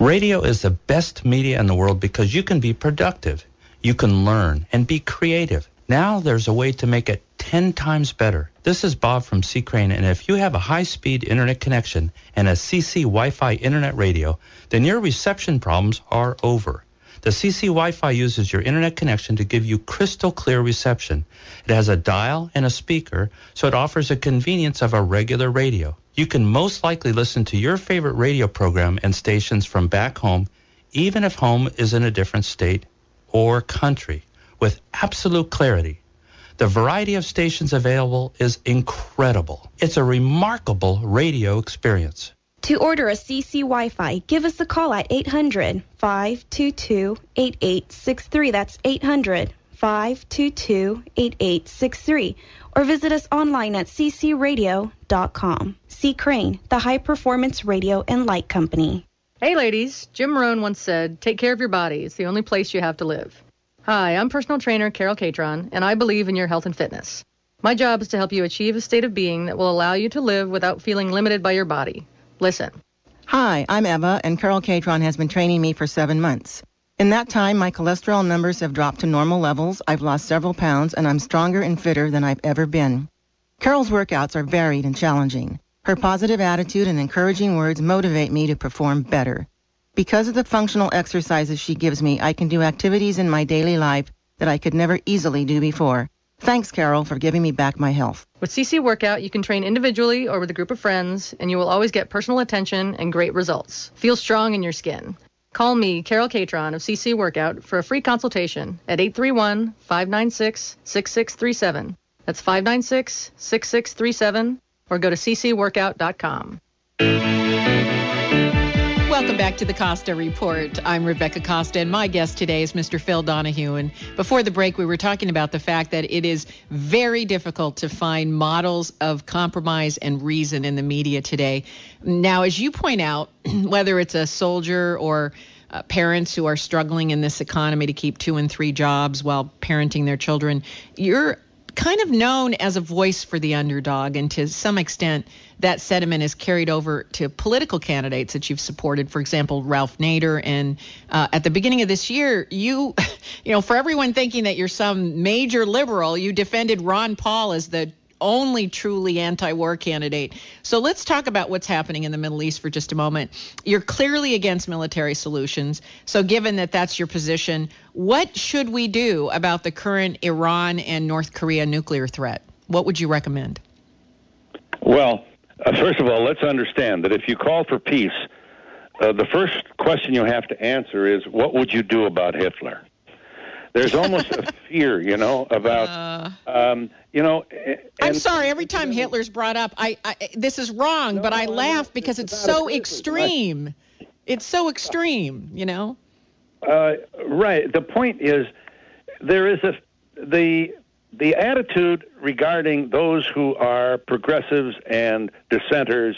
S: Radio is the best media in the world because you can be productive, you can learn, and be creative. Now there's a way to make it 10 times better. This is Bob from C. Crane, and if you have a high-speed internet connection and a CC Wi-Fi internet radio, then your reception problems are over. The CC Wi-Fi uses your internet connection to give you crystal clear reception. It has a dial and a speaker, so it offers the convenience of a regular radio. You can most likely listen to your favorite radio program and stations from back home, even if home is in a different state or country, with absolute clarity. The variety of stations available is incredible. It's a remarkable radio experience.
T: To order a CC Wi Fi, give us a call at 800 522 8863. That's 800 522-8863 or visit us online at ccradio.com. C. Crane, the high performance radio and light company.
U: Hey ladies, Jim Rohn once said, take care of your body. It's the only place you have to live. Hi, I'm personal trainer Carol Catron, and I believe in your health and fitness. My job is to help you achieve a state of being that will allow you to live without feeling limited by your body. Listen.
V: Hi, I'm Eva, and Carol Catron has been training me for seven months. In that time, my cholesterol numbers have dropped to normal levels, I've lost several pounds, and I'm stronger and fitter than I've ever been. Carol's workouts are varied and challenging. Her positive attitude and encouraging words motivate me to perform better. Because of the functional exercises she gives me, I can do activities in my daily life that I could never easily do before. Thanks, Carol, for giving me back my health.
U: With CC Workout, you can train individually or with a group of friends, and you will always get personal attention and great results. Feel strong in your skin. Call me, Carol Catron of CC Workout, for a free consultation at 831 596 6637. That's 596 6637, or go to ccworkout.com.
D: Welcome back to the Costa Report. I'm Rebecca Costa, and my guest today is Mr. Phil Donahue. And before the break, we were talking about the fact that it is very difficult to find models of compromise and reason in the media today. Now, as you point out, whether it's a soldier or uh, parents who are struggling in this economy to keep two and three jobs while parenting their children, you're kind of known as a voice for the underdog, and to some extent, that sentiment is carried over to political candidates that you've supported. For example, Ralph Nader, and uh, at the beginning of this year, you, you know, for everyone thinking that you're some major liberal, you defended Ron Paul as the only truly anti-war candidate. So let's talk about what's happening in the Middle East for just a moment. You're clearly against military solutions. So given that that's your position, what should we do about the current Iran and North Korea nuclear threat? What would you recommend?
E: Well, uh, first of all, let's understand that if you call for peace, uh, the first question you have to answer is what would you do about Hitler? There's almost a fear, you know, about, uh, um, you know.
D: I'm sorry. Every time Hitler's brought up, I, I this is wrong, no, but I laugh because it's, it's so extreme. Right. It's so extreme, you know.
E: Uh, right. The point is, there is a the the attitude regarding those who are progressives and dissenters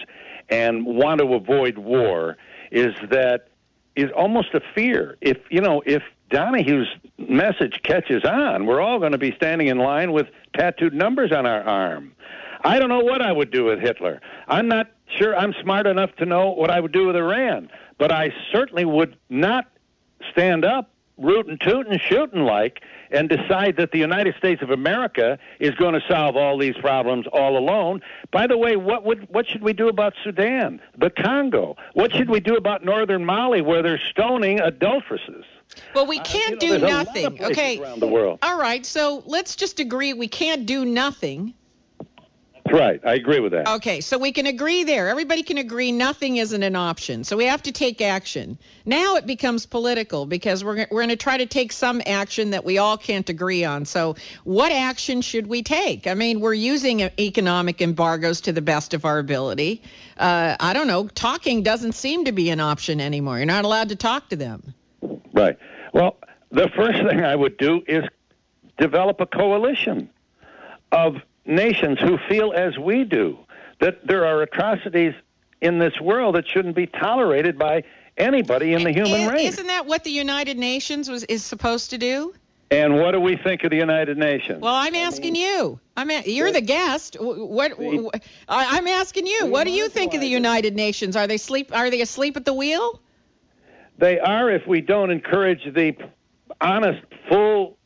E: and want to avoid war is that is almost a fear. If you know, if Donahue's message catches on, we're all going to be standing in line with tattooed numbers on our arm. I don't know what I would do with Hitler. I'm not sure I'm smart enough to know what I would do with Iran, but I certainly would not stand up rootin' tootin' shooting like and decide that the United States of America is going to solve all these problems all alone. By the way, what would what should we do about Sudan, the Congo? What should we do about northern Mali where they're stoning adulteresses?
D: Well, we can't
E: uh, you know,
D: do nothing. okay.
E: Around the world.
D: All right. So let's just agree we can't do nothing.
E: That's right. I agree with that.
D: Okay, so we can agree there. Everybody can agree nothing isn't an option. So we have to take action. Now it becomes political because we're we're going to try to take some action that we all can't agree on. So what action should we take? I mean, we're using economic embargoes to the best of our ability. Uh, I don't know. Talking doesn't seem to be an option anymore. You're not allowed to talk to them.
E: Right. Well, the first thing I would do is develop a coalition of nations who feel as we do that there are atrocities in this world that shouldn't be tolerated by anybody in the human
D: is,
E: race.
D: Isn't that what the United Nations was is supposed to do?
E: And what do we think of the United Nations?
D: Well, I'm asking you. I'm a, you're the guest. What, what I'm asking you. What do you think of the United Nations? Are they sleep? Are they asleep at the wheel?
E: They are if we don't encourage the honest, full,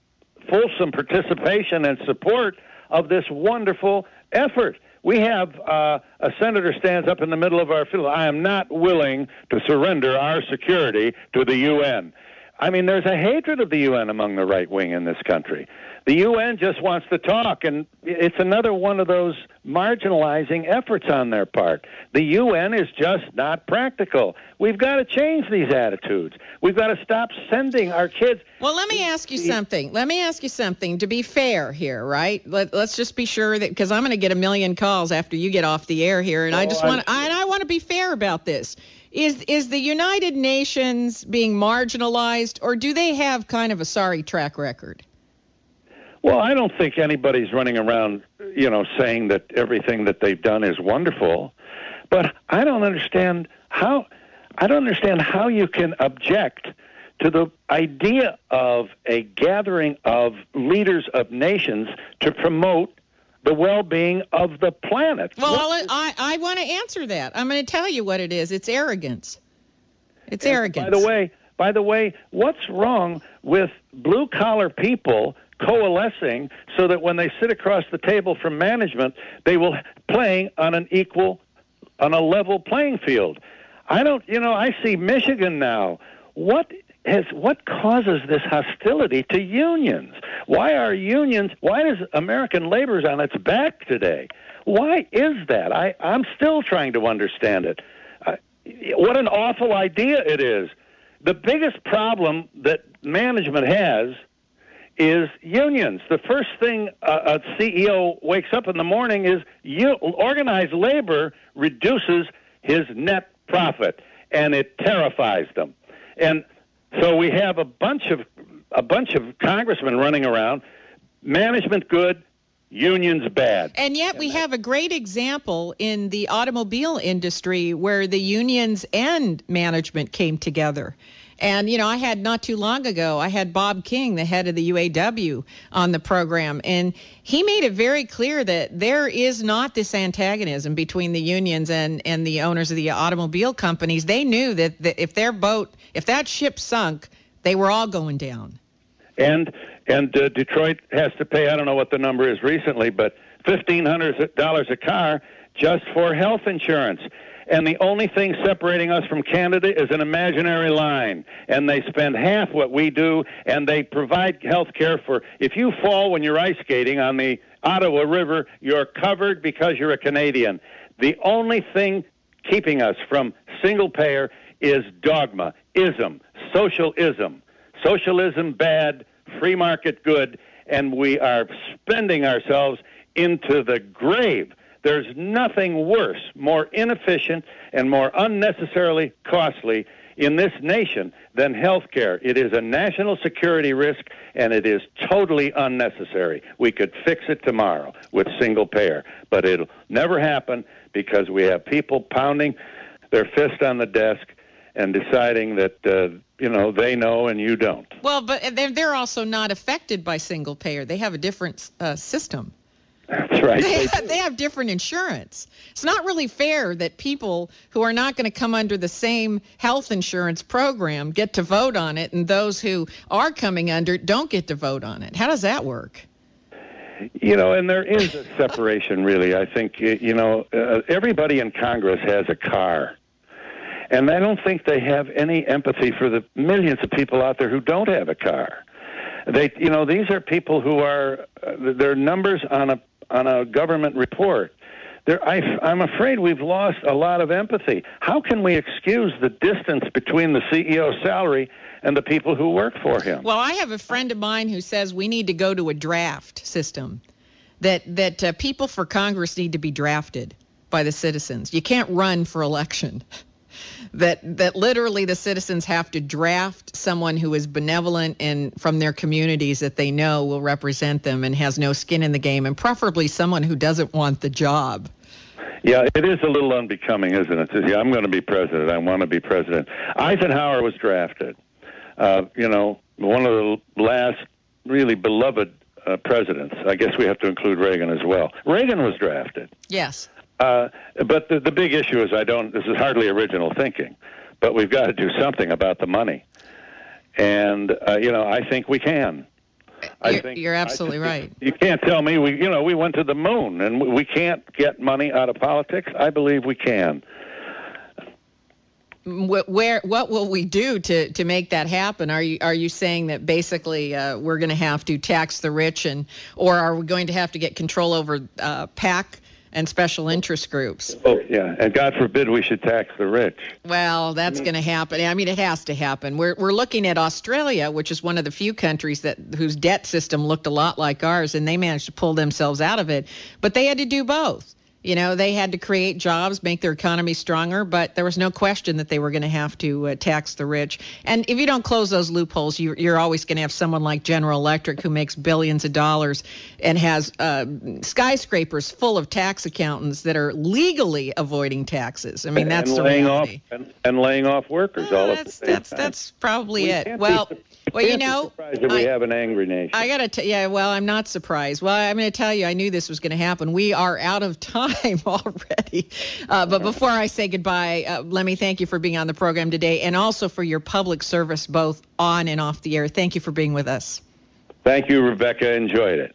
E: fulsome participation and support of this wonderful effort. We have uh, a senator stands up in the middle of our field. I am not willing to surrender our security to the UN. I mean, there's a hatred of the UN among the right wing in this country. The UN just wants to talk, and it's another one of those marginalizing efforts on their part. The UN is just not practical. We've got to change these attitudes. We've got to stop sending our kids.
D: Well, let me ask you something. Let me ask you something to be fair here, right? Let, us just be sure that because I'm going to get a million calls after you get off the air here, and oh, I just want I, and I want to be fair about this. Is is the United Nations being marginalized, or do they have kind of a sorry track record?
E: Well, I don't think anybody's running around, you know, saying that everything that they've done is wonderful. But I don't understand how I don't understand how you can object to the idea of a gathering of leaders of nations to promote the well-being of the planet.
D: Well, what, I I want to answer that. I'm going to tell you what it is. It's arrogance. It's arrogance.
E: By the way, by the way, what's wrong with blue collar people coalescing so that when they sit across the table from management, they will playing on an equal, on a level playing field. I don't, you know, I see Michigan now. What has what causes this hostility to unions? Why are unions? Why does American labor on its back today? Why is that? I I'm still trying to understand it. Uh, what an awful idea it is. The biggest problem that management has is unions. The first thing a, a CEO wakes up in the morning is you, organized labor reduces his net profit, and it terrifies them. And so we have a bunch of a bunch of congressmen running around, management good, unions bad.
D: And yet we have a great example in the automobile industry where the unions and management came together. And, you know, I had not too long ago, I had Bob King, the head of the UAW, on the program. And he made it very clear that there is not this antagonism between the unions and, and the owners of the automobile companies. They knew that, that if their boat, if that ship sunk, they were all going down.
E: And and uh, Detroit has to pay I don't know what the number is recently, but fifteen hundred dollars a car just for health insurance and the only thing separating us from Canada is an imaginary line. And they spend half what we do, and they provide health care for. If you fall when you're ice skating on the Ottawa River, you're covered because you're a Canadian. The only thing keeping us from single payer is dogma, ism, socialism. Socialism bad, free market good, and we are spending ourselves into the grave there's nothing worse, more inefficient, and more unnecessarily costly in this nation than health care. It is a national security risk, and it is totally unnecessary. We could fix it tomorrow with single payer, but it'll never happen because we have people pounding their fist on the desk and deciding that uh, you know they know and you don't.
D: Well, but they're also not affected by single payer. They have a different uh, system.
E: That's right.
D: They, have, they have different insurance. It's not really fair that people who are not going to come under the same health insurance program get to vote on it, and those who are coming under don't get to vote on it. How does that work?
E: You know, and there is a separation, really. I think, you know, uh, everybody in Congress has a car. And I don't think they have any empathy for the millions of people out there who don't have a car. They, you know, these are people who are, uh, their numbers on a on a government report. There, I, I'm afraid we've lost a lot of empathy. How can we excuse the distance between the CEO's salary and the people who work for him?
D: Well, I have a friend of mine who says we need to go to a draft system. That that uh, people for Congress need to be drafted by the citizens. You can't run for election. that that literally the citizens have to draft someone who is benevolent and from their communities that they know will represent them and has no skin in the game and preferably someone who doesn't want the job.
E: Yeah, it is a little unbecoming, isn't it? yeah, I'm going to be president. I want to be president. Eisenhower was drafted. Uh, you know, one of the last really beloved uh, presidents. I guess we have to include Reagan as well. Reagan was drafted.
D: Yes.
E: Uh, but the, the big issue is I don't. This is hardly original thinking, but we've got to do something about the money, and uh, you know I think we can.
D: I you're, think you're absolutely right.
E: You can't tell me we you know we went to the moon and we can't get money out of politics. I believe we can.
D: Where what will we do to to make that happen? Are you are you saying that basically uh, we're going to have to tax the rich and or are we going to have to get control over uh, PAC and special interest groups.
E: Oh, yeah, and God forbid we should tax the rich.
D: Well, that's mm-hmm. going to happen. I mean, it has to happen. We're we're looking at Australia, which is one of the few countries that whose debt system looked a lot like ours, and they managed to pull themselves out of it. But they had to do both. You know, they had to create jobs, make their economy stronger, but there was no question that they were going to have to uh, tax the rich. And if you don't close those loopholes, you, you're always going to have someone like General Electric who makes billions of dollars and has uh, skyscrapers full of tax accountants that are legally avoiding taxes. I mean, that's
E: and
D: the
E: laying
D: reality.
E: off and, and laying off workers all at the
D: that's
E: same
D: that's
E: time.
D: that's probably
E: We
D: it. Well, well, you know,
E: surprised that we
D: I-
E: have an angry nation.
D: I gotta, t- yeah. Well, I'm not surprised. Well, I'm gonna tell you, I knew this was gonna happen. We are out of time already. Uh, but before I say goodbye, uh, let me thank you for being on the program today, and also for your public service, both on and off the air. Thank you for being with us.
E: Thank you, Rebecca. Enjoyed it.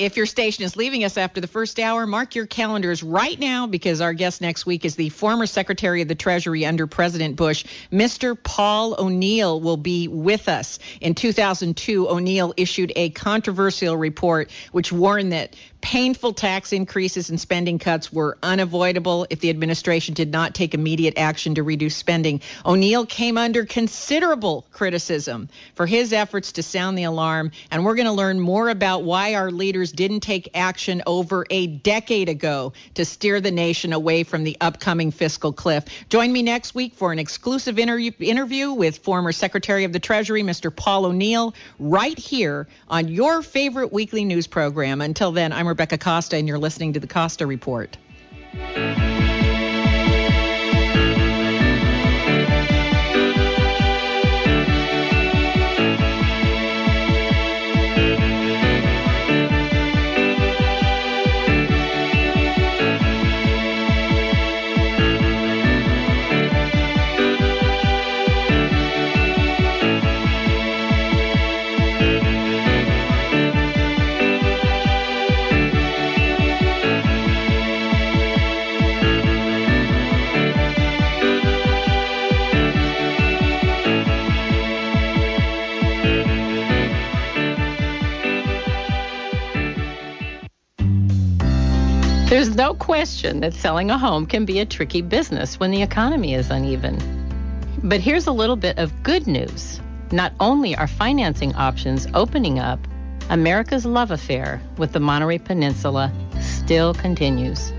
D: If your station is leaving us after the first hour, mark your calendars right now because our guest next week is the former Secretary of the Treasury under President Bush, Mr. Paul O'Neill, will be with us. In 2002, O'Neill issued a controversial report which warned that painful tax increases and spending cuts were unavoidable if the administration did not take immediate action to reduce spending. O'Neill came under considerable criticism for his efforts to sound the alarm, and we're going to learn more about why our leaders didn't take action over a decade ago to steer the nation away from the upcoming fiscal cliff. Join me next week for an exclusive interview, interview with former Secretary of the Treasury, Mr. Paul O'Neill, right here on your favorite weekly news program. Until then, I'm Rebecca Costa, and you're listening to the Costa Report.
F: There's no question that selling a home can be a tricky business when the economy is uneven. But here's a little bit of good news. Not only are financing options opening up, America's love affair with the Monterey Peninsula still continues.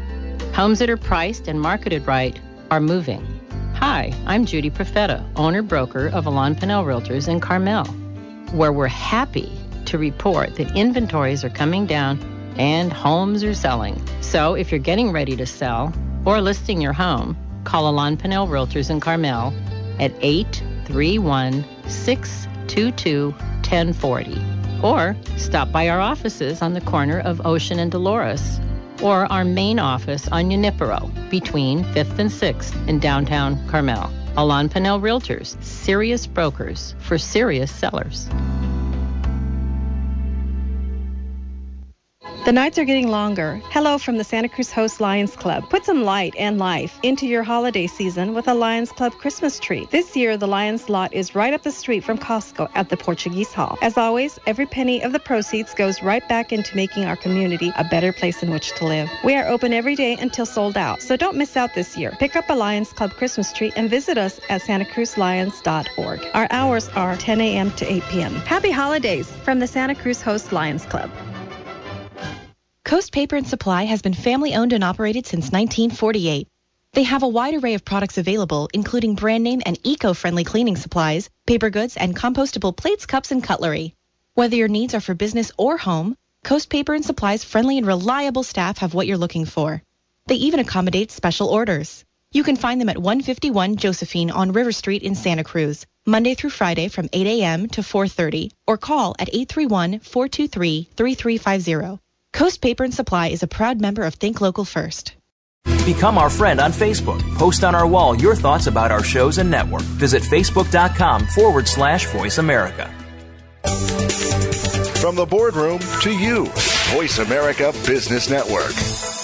F: Homes that are priced and marketed right are moving. Hi, I'm Judy Profeta, owner broker of Alain Pinel Realtors in Carmel, where we're happy to report that inventories are coming down and homes are selling. So if you're getting ready to sell or listing your home, call Alain Pinel Realtors in Carmel at 831 622 1040 or stop by our offices on the corner of Ocean and Dolores or our main office on Junipero between 5th and 6th in downtown Carmel. Alain Pinel Realtors, serious brokers for serious sellers.
W: The nights are getting longer. Hello from the Santa Cruz Host Lions Club. Put some light and life into your holiday season with a Lions Club Christmas tree. This year, the Lions lot is right up the street from Costco at the Portuguese Hall. As always, every penny of the proceeds goes right back into making our community a better place in which to live. We are open every day until sold out, so don't miss out this year. Pick up a Lions Club Christmas tree and visit us at santacruzlions.org. Our hours are 10 a.m. to 8 p.m. Happy holidays from the Santa Cruz Host Lions Club.
G: Coast Paper and Supply has been family owned and operated since 1948. They have a wide array of products available, including brand name and eco-friendly cleaning supplies, paper goods, and compostable plates, cups, and cutlery. Whether your needs are for business or home, Coast Paper and Supply's friendly and reliable staff have what you're looking for. They even accommodate special orders. You can find them at 151 Josephine on River Street in Santa Cruz, Monday through Friday from 8 a.m. to 4.30, or call at 831-423-3350. Coast Paper and Supply is a proud member of Think Local First.
X: Become our friend on Facebook. Post on our wall your thoughts about our shows and network. Visit facebook.com forward slash voice America.
Y: From the boardroom to you, Voice America Business Network.